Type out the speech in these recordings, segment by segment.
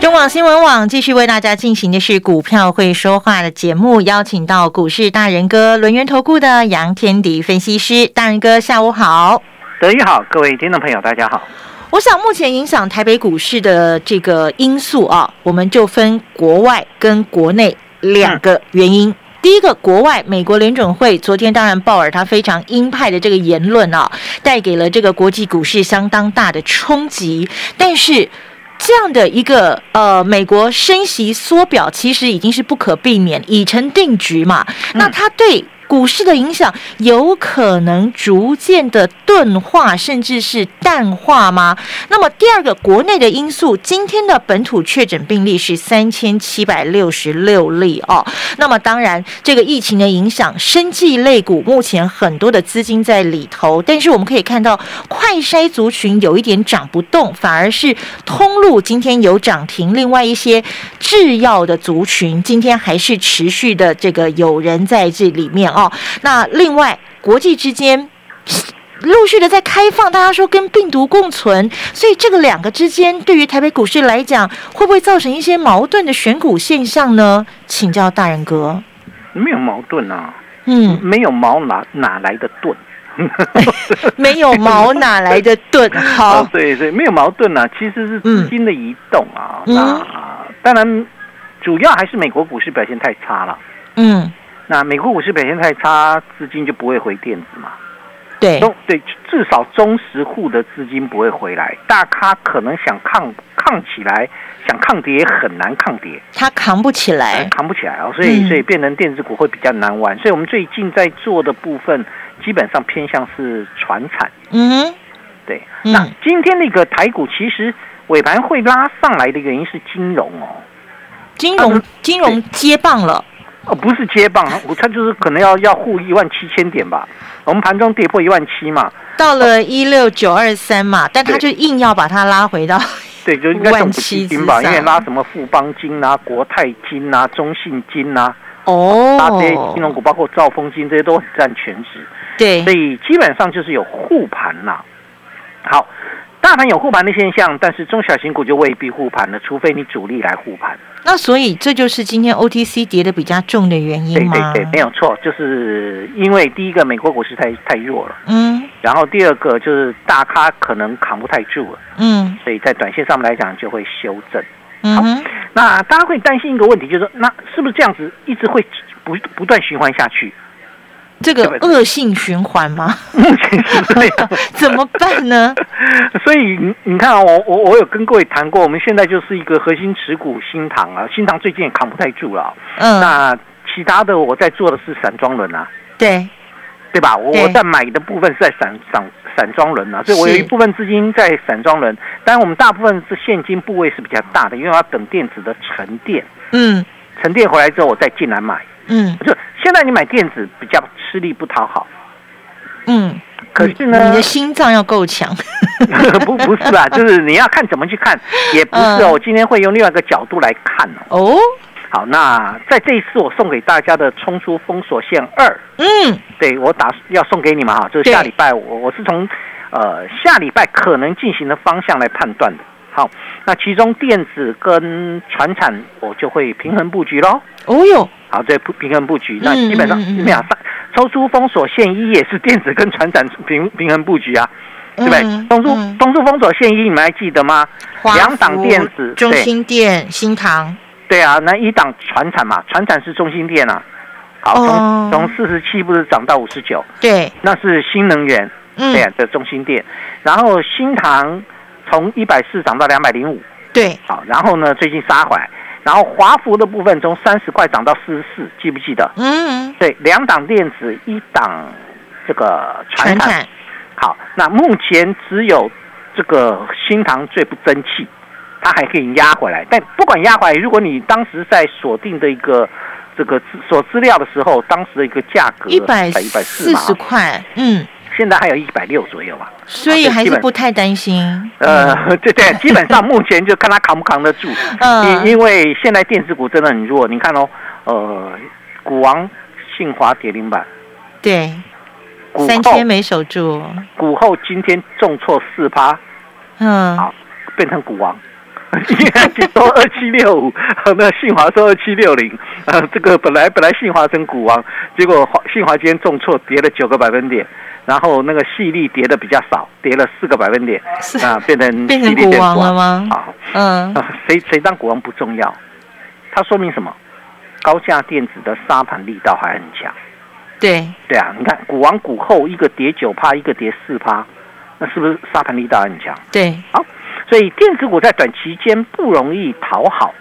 中广新闻网继续为大家进行的是股票会说话的节目，邀请到股市大人哥轮源投顾的杨天迪分析师，大人哥下午好，德一好，各位听众朋友大家好。我想目前影响台北股市的这个因素啊，我们就分国外跟国内两个原因。第一个，国外美国联准会昨天当然鲍尔他非常鹰派的这个言论啊，带给了这个国际股市相当大的冲击，但是。这样的一个呃，美国升息缩表，其实已经是不可避免，已成定局嘛。那它对。股市的影响有可能逐渐的钝化，甚至是淡化吗？那么第二个国内的因素，今天的本土确诊病例是三千七百六十六例哦。那么当然，这个疫情的影响，生技类股目前很多的资金在里头，但是我们可以看到，快筛族群有一点涨不动，反而是通路今天有涨停。另外一些制药的族群，今天还是持续的这个有人在这里面哦。哦，那另外国际之间陆续的在开放，大家说跟病毒共存，所以这个两个之间对于台北股市来讲，会不会造成一些矛盾的选股现象呢？请教大人哥，没有矛盾啊，嗯，没有矛哪哪来的盾？没有矛哪来的盾？好，对对，没有矛盾啊，其实是资金的移动啊。那当然，主要还是美国股市表现太差了。嗯。那美国股市表现太差，资金就不会回电子嘛？对，对，至少中实户的资金不会回来，大咖可能想抗抗起来，想抗跌很难抗跌，他扛不起来，扛不起来哦，所以所以变成电子股会比较难玩，所以我们最近在做的部分基本上偏向是船产，嗯，对，那今天那个台股其实尾盘会拉上来的原因是金融哦，金融金融接棒了。哦，不是接棒，我它就是可能要要护一万七千点吧。我们盘中跌破一万七嘛，到了一六九二三嘛，但他就硬要把它拉回到 对，就应该万七金吧，因为拉什么富邦金啊、国泰金啊、中信金啊，哦，拉这些金融股，包括兆丰金这些都很占全值。对，所以基本上就是有护盘呐。好。大盘有护盘的现象，但是中小型股就未必护盘了，除非你主力来护盘。那所以这就是今天 OTC 跌的比较重的原因吗？对对对，没有错，就是因为第一个美国股市太太弱了，嗯，然后第二个就是大咖可能扛不太住了，嗯，所以在短线上面来讲就会修正。好，那大家会担心一个问题，就是说，那是不是这样子一直会不不断循环下去？这个恶性循环吗？目前是这样，怎么办呢？所以你你看啊，我我我有跟各位谈过，我们现在就是一个核心持股新塘啊，新塘最近也扛不太住了。嗯，那其他的我在做的是散装轮啊，对对吧？我在买的部分是在散散散装轮啊，所以我有一部分资金在散装轮，但是我们大部分是现金部位是比较大的，因为要等电子的沉淀。嗯，沉淀回来之后，我再进来买。嗯，就现在你买电子比较吃力不讨好。嗯，可是呢，你的心脏要够强。不不是啊，就是你要看怎么去看，也不是哦。我今天会用另外一个角度来看哦。好，那在这一次我送给大家的冲出封锁线二，嗯，对我打要送给你们哈，就是下礼拜我我是从呃下礼拜可能进行的方向来判断的。好，那其中电子跟船产我就会平衡布局喽。哦哟。好，这平衡布局，那基本上没有上抽出封锁线一也是电子跟船产平 平衡布局啊，对不对？封出封出封锁线一，你们还记得吗？两档电子，中心电、新塘。对啊，那一档船产嘛，船产是中心电啊。好，从从四十七不是涨到五十九？对，那是新能源，对啊，的中心电。然后新唐从一百四涨到两百零五，对，好，然后呢，最近杀回来。然后华孚的部分从三十块涨到四十四，记不记得？嗯，对，两档电子，一档这个传统。好，那目前只有这个新塘最不争气，它还可以压回来。但不管压回来，如果你当时在锁定的一个这个锁资料的时候，当时的一个价格一百一百四十块，嗯。现在还有一百六左右吧，所以还是不太担心。呃，对对，基本上目前就看他扛不扛得住。嗯，因因为现在电子股真的很弱，你看哦，呃，股王信华跌停板，对，三千没守住。股后今天重挫四趴，嗯，好，变成股王。说二七六五，那信华说二七六零，呃，这个本来本来信华成股王，结果信华今天重挫，跌了九个百分点。然后那个细粒跌的比较少，跌了四个百分点，啊，变成变成股王了吗？啊，嗯，谁谁当股王不重要，它说明什么？高价电子的沙盘力道还很强。对对啊，你看股王股后一个跌九趴，一个跌四趴，那是不是沙盘力道很强？对，好，所以电子股在短期间不容易讨好，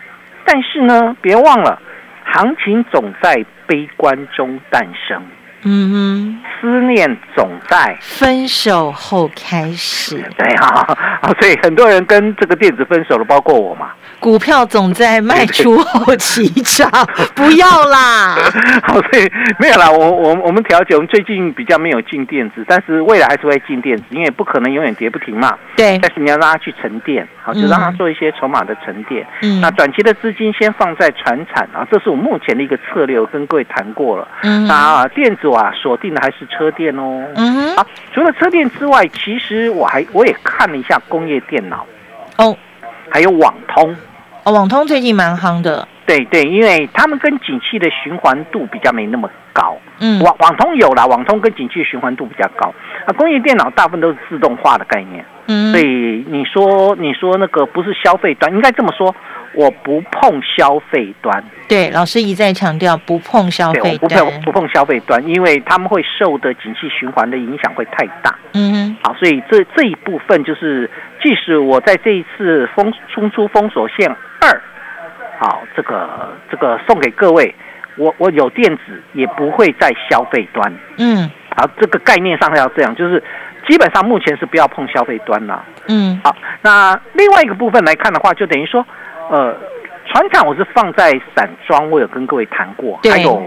但是呢，别忘了，行情总在悲观中诞生。嗯哼，思念总在分手后开始。对啊，啊 所以很多人跟这个电子分手了，包括我嘛。股票总在卖出后起涨，不要啦。好，所以没有啦。我我我们调节，我们最近比较没有进电子，但是未来还是会进电子，因为不可能永远跌不停嘛。对。但是你要让它去沉淀，好，就让它做一些筹码的沉淀。嗯。那短期的资金先放在船产啊，这是我目前的一个策略，我跟各位谈过了。嗯。那电子啊，锁定的还是车电哦。嗯。啊，除了车电之外，其实我还我也看了一下工业电脑。哦。还有网通。哦，网通最近蛮夯的。对对，因为他们跟景气的循环度比较没那么高。嗯，网网通有了，网通跟景气循环度比较高。啊，工业电脑大部分都是自动化的概念。嗯，所以你说你说那个不是消费端，应该这么说。我不碰消费端，对，老师一再强调不碰消费端，不碰不碰消费端，因为他们会受的景气循环的影响会太大。嗯，好，所以这这一部分就是，即使我在这一次封冲出封锁线二，好，这个这个送给各位，我我有电子也不会在消费端。嗯，好，这个概念上要这样，就是基本上目前是不要碰消费端了。嗯，好，那另外一个部分来看的话，就等于说。呃，船长我是放在散装，我有跟各位谈过，还有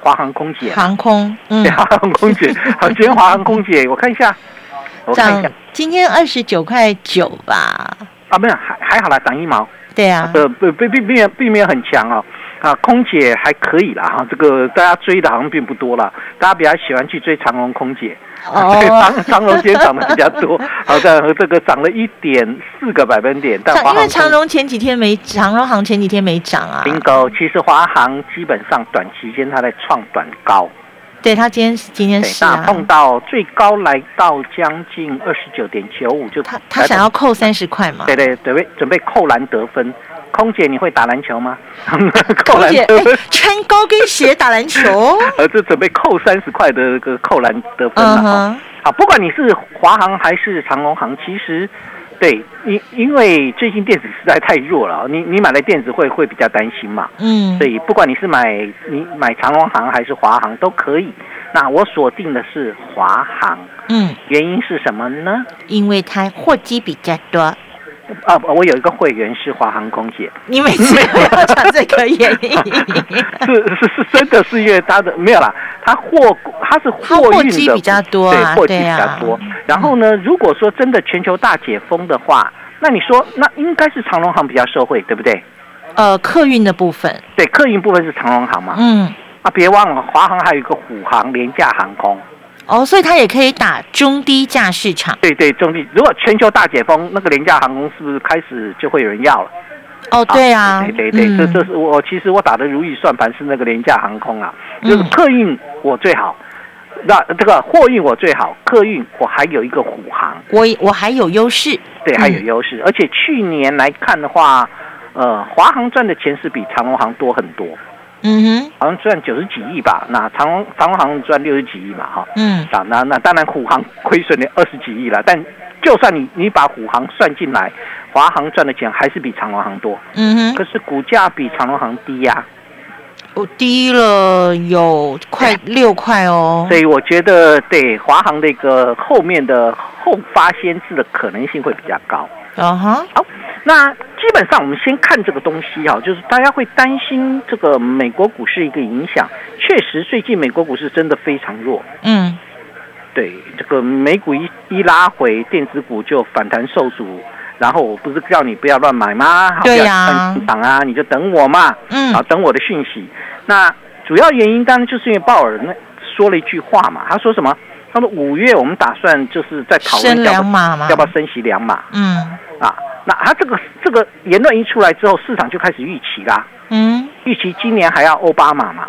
华航空姐，航空，嗯，华航空姐，好，今天华航空姐，我看一下，我看一下，今天二十九块九吧，啊，没有，还还好啦，涨一毛，对啊，呃，不并并并并没有很强哦。啊，空姐还可以啦，哈，这个大家追的好像并不多了，大家比较喜欢去追长隆空姐。哦，长长隆今天涨的比较多，好像这个涨了一点四个百分点。但因为长荣前几天没，长荣行前几天没涨啊。冰高，其实华航基本上短期间它在创短高。对，他今天今天是啊，碰到最高来到将近二十九点九五，就他他想要扣三十块嘛？对对，准备准备扣篮得分。空姐，你会打篮球吗？空姐 穿高跟鞋打篮球，儿子准备扣三十块的个扣篮得分了。好，不管你是华航还是长隆航，其实对，因因为最近电子实在太弱了，你你买了电子会会比较担心嘛。嗯，所以不管你是买你买长隆行还是华航都可以。那我锁定的是华航，嗯，原因是什么呢？因为它货机比较多。啊，我有一个会员是华航空姐，你每次要讲这个原因，是是是真的是因为他的没有啦，他货他是货运的比较多，对，货机比较多。然后呢，如果说真的全球大解封的话，那你说那应该是长龙航比较受惠，对不对？呃，客运的部分，对，客运部分是长龙航嘛？嗯，啊，别忘了华航还有一个虎航廉价航空。哦，所以它也可以打中低价市场。对对，中低。如果全球大解封，那个廉价航空是不是开始就会有人要了？哦，对啊，对对对，这这是我其实我打的如意算盘是那个廉价航空啊，就是客运我最好，那这个货运我最好，客运我还有一个虎航，我我还有优势，对，还有优势，而且去年来看的话，呃，华航赚的钱是比长隆航多很多。嗯哼，好像赚九十几亿吧？那长隆长隆航赚六十几亿嘛，哈。嗯，啊，那那当然虎航亏损了二十几亿了。但就算你你把虎航算进来，华航赚的钱还是比长隆航多。嗯哼，可是股价比长隆航低呀。哦，低了有快六块哦。所以我觉得对华航的一个后面的后发先至的可能性会比较高。啊哈，好。那基本上我们先看这个东西哈，就是大家会担心这个美国股市一个影响。确实，最近美国股市真的非常弱。嗯，对，这个美股一一拉回，电子股就反弹受阻。然后我不是叫你不要乱买吗？对呀，进场啊，你就等我嘛。嗯，啊，等我的讯息。那主要原因当然就是因为鲍尔那说了一句话嘛，他说什么？他说五月我们打算就是在讨论两码要不要升息两码。嗯，啊，那他这个这个言论一出来之后，市场就开始预期啦。嗯，预期今年还要奥巴马嘛？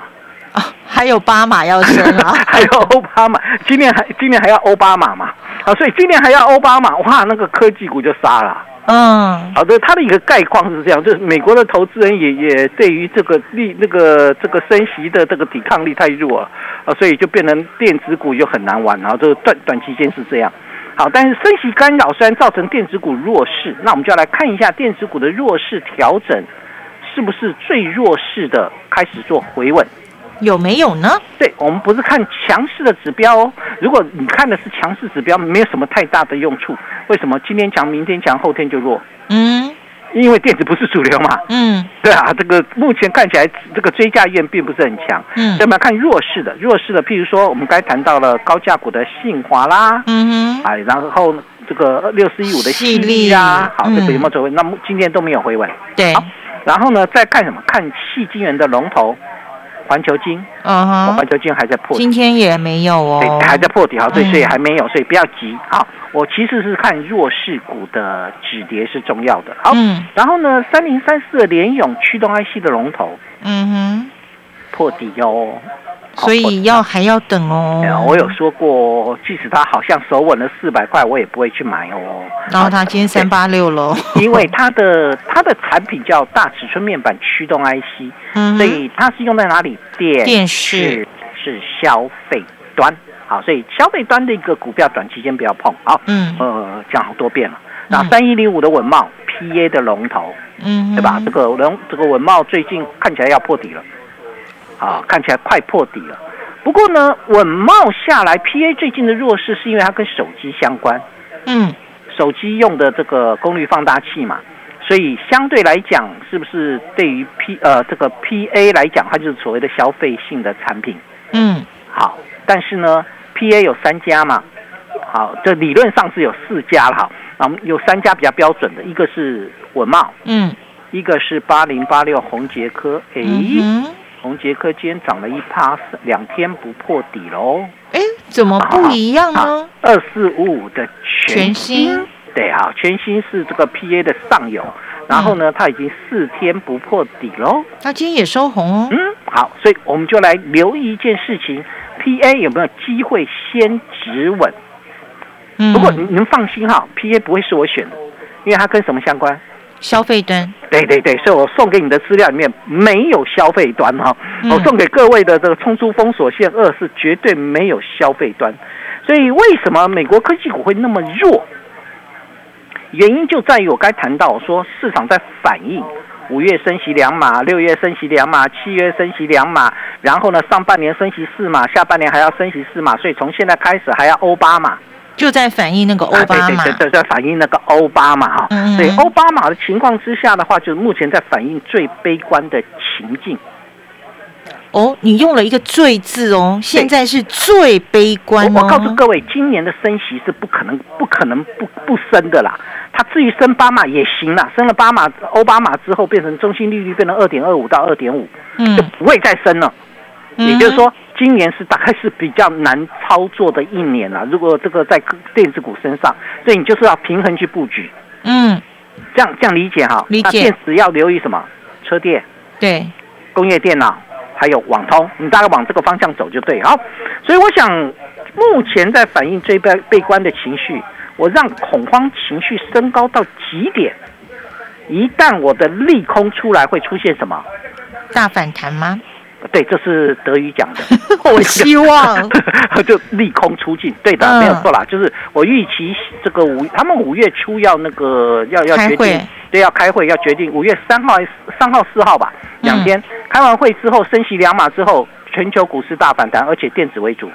啊，还有巴马要升啊？还有奥巴马，今年还今年还要奥巴马嘛？啊，所以今年还要奥巴马，哇，那个科技股就杀了。嗯，好的，它的一个概况是这样，就是美国的投资人也也对于这个力那个这个升息的这个抵抗力太弱啊，所以就变成电子股就很难玩，然后就短短期间是这样。好，但是升息干扰虽然造成电子股弱势，那我们就要来看一下电子股的弱势调整是不是最弱势的开始做回稳。有没有呢？对我们不是看强势的指标哦。如果你看的是强势指标，没有什么太大的用处。为什么今天强，明天强，后天就弱？嗯，因为电子不是主流嘛。嗯，对啊，这个目前看起来这个追加意愿并不是很强。嗯，要不要看弱势的？弱势的，譬如说我们该谈到了高价股的信华啦。嗯哼，哎，然后这个六四一五的细粒啊，好，这个有没有走位？那么今天都没有回稳。对，然后呢，再看什么？看细晶圆的龙头。环球金，嗯哼，环球金还在破，今天也没有哦，对，还在破底，好，所以所以还没有，所以不要急，好，我其实是看弱势股的止跌是重要的，好，然后呢，三零三四的联勇驱动 IC 的龙头，嗯哼，破底哟。所以要还要等哦。我有说过，即使它好像守稳了四百块，我也不会去买哦。然后它今天三八六喽，因为它的它的产品叫大尺寸面板驱动 IC，所以它是用在哪里？电电视是消费端，好，所以消费端的一个股票短期间不要碰。好，嗯，呃，讲好多遍了。那三一零五的稳茂 PA 的龙头，嗯，对吧？这个龙这个稳茂最近看起来要破底了。啊，看起来快破底了。不过呢，稳茂下来，PA 最近的弱势是因为它跟手机相关。嗯，手机用的这个功率放大器嘛，所以相对来讲，是不是对于 P 呃这个 PA 来讲，它就是所谓的消费性的产品。嗯，好，但是呢，PA 有三家嘛，好，这理论上是有四家了哈。啊，有三家比较标准的，一个是稳茂，嗯，一个是八零八六红杰科，哎。红杰克今天涨了一趴，两天不破底喽。哎，怎么不一样呢？二四五五的全新，对啊，全新是这个 PA 的上游，然后呢，它已经四天不破底喽。它今天也收红哦。嗯，好，所以我们就来留意一件事情，PA 有没有机会先止稳？不过你能放心哈，PA 不会是我选的，因为它跟什么相关？消费端，对对对，所以我送给你的资料里面没有消费端哈，我送给各位的这个冲出封锁线二是绝对没有消费端，所以为什么美国科技股会那么弱？原因就在于我该谈到说市场在反应五月升息两码，六月升息两码，七月升息两码，然后呢上半年升息四码，下半年还要升息四码，所以从现在开始还要欧巴马。就在反映那个奥巴马，对对对，在反映那个奥巴马哈。所以奥巴马的情况之下的话，就是目前在反映最悲观的情境。哦，你用了一个“最”字哦，现在是最悲观。我告诉各位，今年的升息是不可能、不可能不不升的啦。它至于升巴马也行啦，升了巴马、奥巴马之后，变成中心利率变成二点二五到二点五，就不会再升了。也就是说。今年是大概是比较难操作的一年了。如果这个在电子股身上，所以你就是要平衡去布局。嗯，这样这样理解哈。理解。电子要留意什么？车电。对。工业电脑，还有网通，你大概往这个方向走就对。好，所以我想，目前在反映最悲悲观的情绪，我让恐慌情绪升高到极点，一旦我的利空出来，会出现什么？大反弹吗？对，这是德语讲的。我希望 就利空出尽，对的，没有错啦。就是我预期这个五，他们五月初要那个要要决定，对，要开会要决定五月三号、三号、四号吧，两天开完会之后升息两码之后，全球股市大反弹，而且电子为主。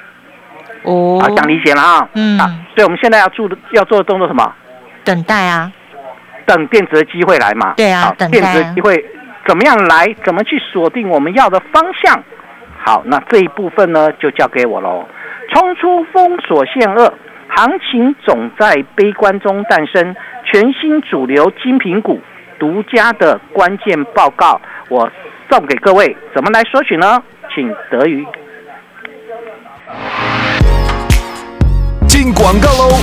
哦，好，讲理解了啊。嗯，所以我们现在要做的要做的动作什么？等待啊。等电子的机会来嘛。对啊，等电子的机会怎么样来？怎么去锁定我们要的方向？好，那这一部分呢，就交给我喽。冲出封锁线二，行情总在悲观中诞生。全新主流精品股独家的关键报告，我送给各位，怎么来索取呢？请德瑜进广告喽。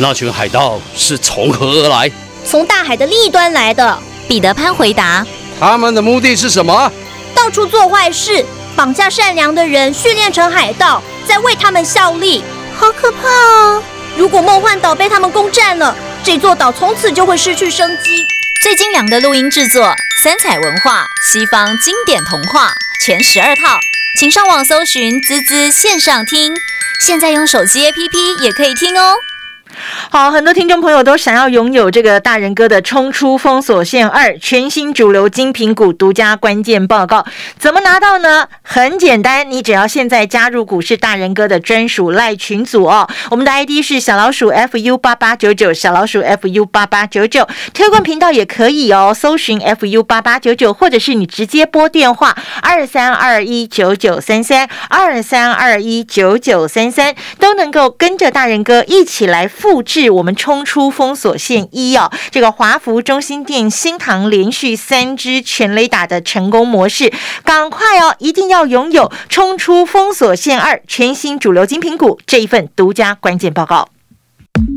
那群海盗是从何而来？从大海的另一端来的。彼得潘回答。他们的目的是什么？到处做坏事，绑架善良的人，训练成海盗，在为他们效力。好可怕哦！如果梦幻岛被他们攻占了，这座岛从此就会失去生机。最精良的录音制作，三彩文化西方经典童话全十二套，请上网搜寻“滋滋线上听”，现在用手机 APP 也可以听哦。好，很多听众朋友都想要拥有这个大人哥的冲出封锁线二全新主流精品股独家关键报告，怎么拿到呢？很简单，你只要现在加入股市大人哥的专属赖群组哦。我们的 ID 是小老鼠 fu 八八九九，小老鼠 fu 八八九九，推广频道也可以哦，搜寻 fu 八八九九，或者是你直接拨电话二三二一九九三三二三二一九九三三，都能够跟着大人哥一起来复制。我们冲出封锁线一哦，这个华福、中心店、新塘连续三支全雷打的成功模式，赶快哦，一定要拥有冲出封锁线二全新主流精品股这一份独家关键报告。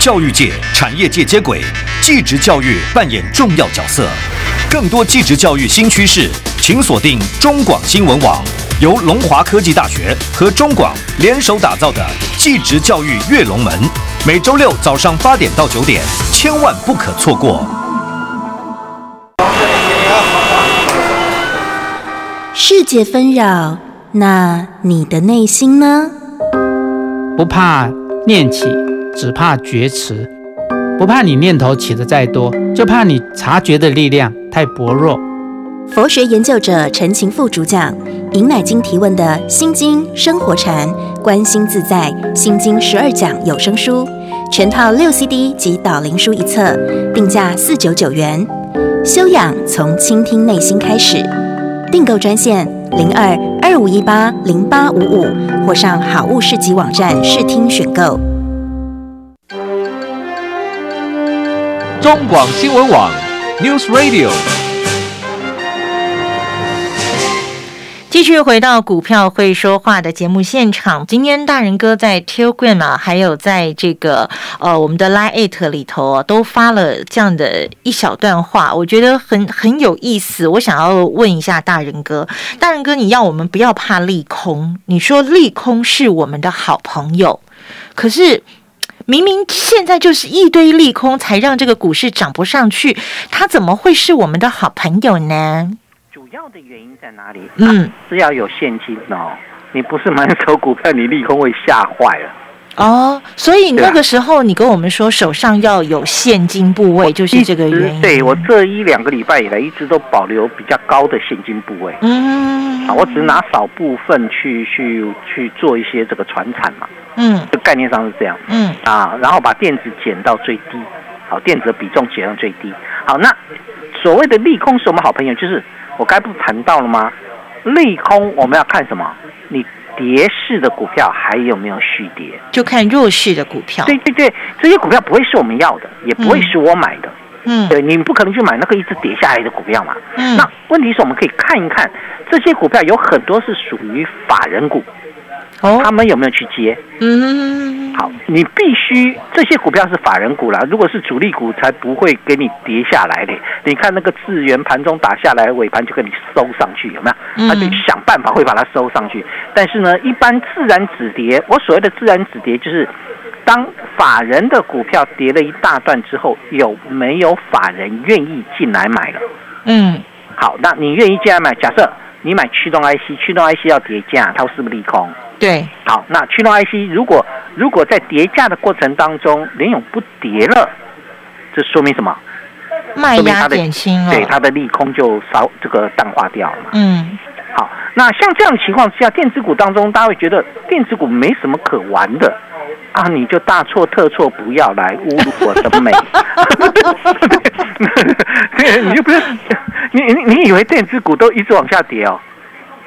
教育界、产业界接轨，继职教育扮演重要角色。更多继职教育新趋势，请锁定中广新闻网，由龙华科技大学和中广联手打造的继职教育跃龙门，每周六早上八点到九点，千万不可错过。世界纷扰，那你的内心呢？不怕念起。只怕觉迟，不怕你念头起的再多，就怕你察觉的力量太薄弱。佛学研究者陈情富主讲尹乃金提问的《心经生活禅观心自在心经十二讲》有声书，全套六 CD 及导灵书一册，定价四九九元。修养从倾听内心开始，订购专线零二二五一八零八五五，或上好物市集网站试听选购。中广新闻网，News Radio。继续回到股票会说话的节目现场。今天大人哥在 Telegram 啊，还有在这个呃我们的 Line 里头，都发了这样的一小段话，我觉得很很有意思。我想要问一下大人哥，大人哥，你要我们不要怕利空，你说利空是我们的好朋友，可是。明明现在就是一堆利空，才让这个股市涨不上去，它怎么会是我们的好朋友呢？主要的原因在哪里？嗯，是要有现金哦。你不是满手股票，你利空会吓坏了。哦，所以那个时候你跟我们说手上要有现金部位，就是这个原因。对我这一两个礼拜以来，一直都保留比较高的现金部位。嗯，啊，我只拿少部分去去去做一些这个传产嘛。嗯，就概念上是这样。嗯，啊，然后把电子减到最低，好，电子的比重减到最低。好，那所谓的利空是我们好朋友，就是我该不谈到了吗？利空我们要看什么？你。跌势的股票还有没有续跌？就看弱势的股票。对对对，这些股票不会是我们要的，也不会是我买的。嗯，对，你不可能去买那个一直跌下来的股票嘛。嗯，那问题是我们可以看一看，这些股票有很多是属于法人股。哦，他们有没有去接？嗯，好，你必须这些股票是法人股啦，如果是主力股，才不会给你跌下来的。你看那个智源盘中打下来，尾盘就给你收上去，有没有？他就想办法会把它收上去。但是呢，一般自然止跌，我所谓的自然止跌就是当法人的股票跌了一大段之后，有没有法人愿意进来买了？嗯，好，那你愿意进来买？假设你买驱动 IC，驱动 IC 要跌价，它是不是利空？对，好，那驱动 IC 如果如果在叠价的过程当中，联永不跌了，这说明什么？卖压减轻了，对，它的利空就少这个淡化掉了。嗯，好，那像这样的情况之下，电子股当中，大家会觉得电子股没什么可玩的啊，你就大错特错，不要来侮辱我的美。你就不是你你你以为电子股都一直往下跌哦？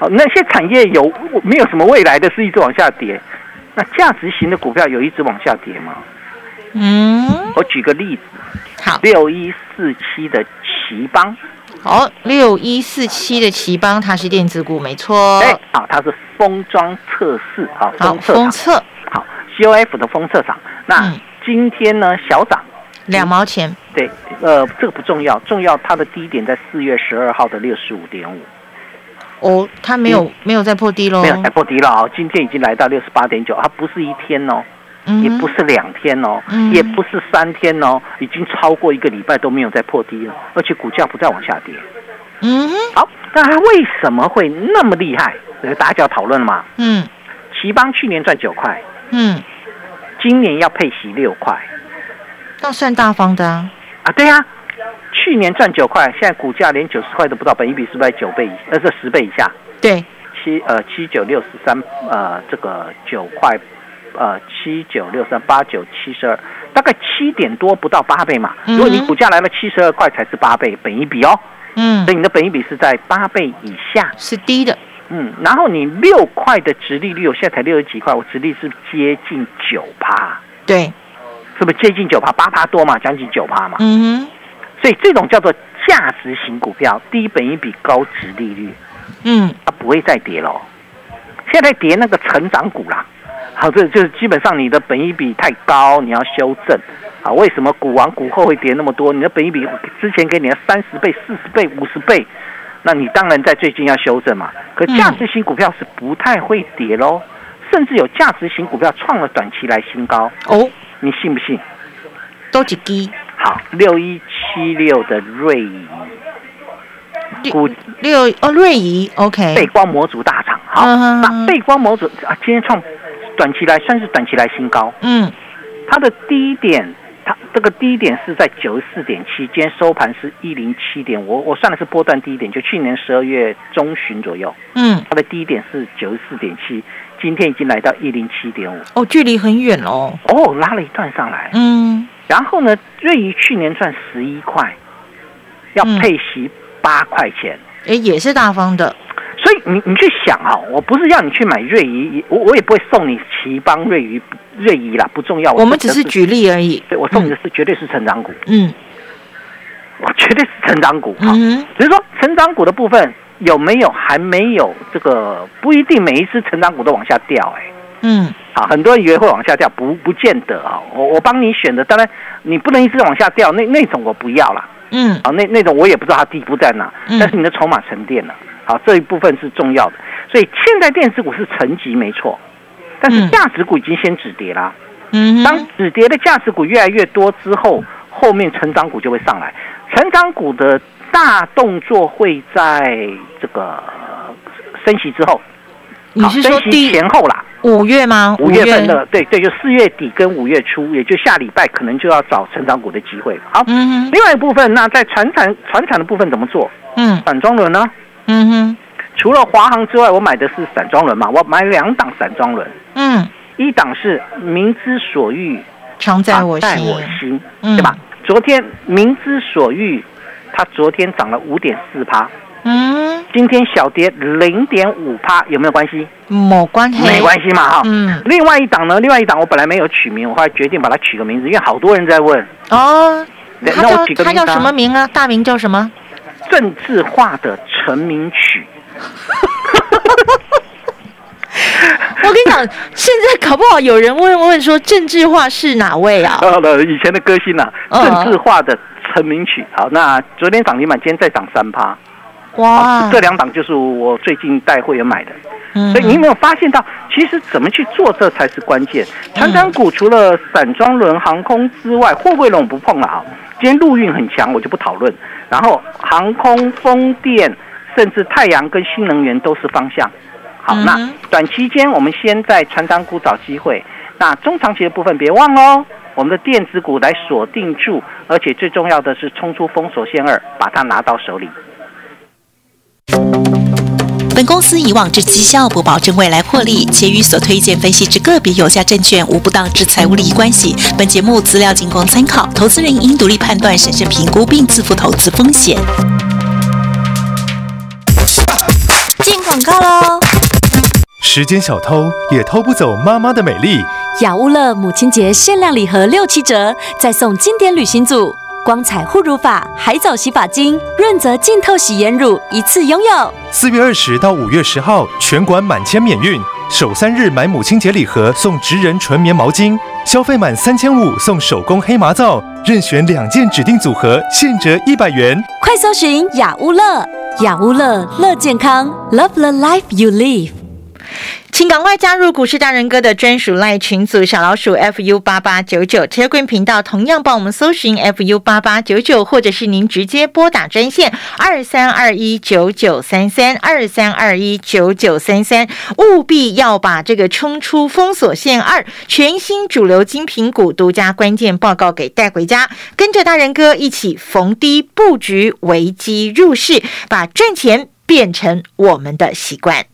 好，那些产业有没有什么未来的是一直往下跌？那价值型的股票有一直往下跌吗？嗯，我举个例子。好，六一四七的奇邦，哦，六一四七的奇邦，它是电子股，没错。哎，好，它是封装测试，好，封测，封测，好，C O F 的封测厂。那今天呢，小涨两毛钱。对，呃，这个不重要，重要它的低点在四月十二号的六十五点五。哦，它没有没有再破低喽？没有再破低了啊，今天已经来到六十八点九，它不是一天哦。也不是两天哦，也不是三天哦，已经超过一个礼拜都没有再破低了，而且股价不再往下跌。嗯，好，那它为什么会那么厉害？这个大家要讨论了嘛。嗯，奇邦去年赚九块，嗯，今年要配息六块，那算大方的啊。啊，对呀，去年赚九块，现在股价连九十块都不到，本一比是不是九倍？呃，这十倍以下。对，七呃七九六十三呃这个九块。呃，七九六三八九七十二，大概七点多不到八倍嘛。如果你股价来了七十二块，才是八倍，本一比哦。嗯，所以你的本一比是在八倍以下，是低的。嗯，然后你六块的值利率，我现在才六十几块，我值利是接近九趴。对，是不是接近九趴？八趴多嘛，将近九趴嘛。嗯哼。所以这种叫做价值型股票，低本一比高值利率。嗯，它不会再跌了。现在跌那个成长股啦。好，这就是基本上你的本益比太高，你要修正啊。为什么股王股后会跌那么多？你的本益比之前给你的三十倍、四十倍、五十倍，那你当然在最近要修正嘛。可价值型股票是不太会跌喽，甚至有价值型股票创了短期来新高哦。你信不信？都几低？好，六一七六的瑞仪，股六哦，瑞仪 OK，背光模组大厂。好，那背光模组啊，今天创。短期来算是短期来新高，嗯，它的低点，它这个低点是在九十四点七，今天收盘是一零七点，我我算的是波段低点，就去年十二月中旬左右，嗯，它的低点是九十四点七，今天已经来到一零七点五，哦，距离很远哦，哦，拉了一段上来，嗯，然后呢，瑞仪去年赚十一块，要配息八块钱，哎，也是大方的。所以你你去想啊，我不是要你去买瑞仪，我我也不会送你奇邦瑞仪瑞仪啦，不重要。我们只是举例而已。对，我送你的是绝对是成长股。嗯，我绝对是成长股哈。只是说成长股的部分有没有还没有这个不一定每一次成长股都往下掉哎。嗯，好，很多人以为会往下掉，不不见得啊。我我帮你选的，当然你不能一直往下掉，那那种我不要了。嗯，啊，那那种我也不知道它底部在哪，但是你的筹码沉淀了。好，这一部分是重要的，所以现在电子股是沉积没错，但是价值股已经先止跌啦。嗯，当止跌的价值股越来越多之后，后面成长股就会上来。成长股的大动作会在这个升息之后，你是说第前后啦？五月吗？五月份的，对对，就四月底跟五月初，也就下礼拜可能就要找成长股的机会。好，嗯，另外一部分，那在船产船产的部分怎么做？嗯，散装轮呢？嗯哼，除了华航之外，我买的是散装轮嘛，我买两档散装轮。嗯，一档是明知所欲，常在我心，对吧？昨天明知所欲，它昨天涨了五点四趴，嗯，今天小跌零点五趴，有没有关系？没关系，没关系嘛，哈。嗯，另外一档呢？另外一档我本来没有取名，我后来决定把它取个名字，因为好多人在问。哦，那我取个名字。它叫什么名啊？大名叫什么？政治化的成名曲，我跟你讲，现在搞不好有人问问说，政治化是哪位啊？呃，以前的歌星啊，政治化的成名曲。好，那昨天涨停板，今天再涨三趴。哇，这两档就是我最近带会员买的。所以你有没有发现到，其实怎么去做这才是关键。船长股除了散装轮航空之外，货柜轮不碰了啊。今天陆运很强，我就不讨论。然后航空、风电，甚至太阳跟新能源都是方向。好，那短期间我们先在船长股找机会。那中长期的部分别忘喽，我们的电子股来锁定住，而且最重要的是冲出封锁线二，把它拿到手里。本公司以往之绩效不保证未来获利，且与所推荐分析之个别有价证券无不当之财务利益关系。本节目资料仅供参考，投资人应独立判断、审慎评估并自负投资风险。进广告喽！时间小偷也偷不走妈妈的美丽。雅乌乐母亲节限量礼盒六七折，再送经典旅行组。光彩护乳法、海藻洗发精、润泽净透洗颜乳一次拥有。四月二十到五月十号，全馆满千免运。首三日买母亲节礼盒送直人纯棉毛巾，消费满三千五送手工黑麻皂，任选两件指定组合，现折一百元。快搜寻雅乌乐，雅乌乐乐健康，Love the life you live。请赶快加入股市大人哥的专属赖群组，小老鼠 fu 八八九九 Telegram 频道，同样帮我们搜寻 fu 八八九九，或者是您直接拨打专线二三二一九九三三二三二一九九三三，务必要把这个冲出封锁线二全新主流精品股独家关键报告给带回家，跟着大人哥一起逢低布局，危机入市，把赚钱变成我们的习惯。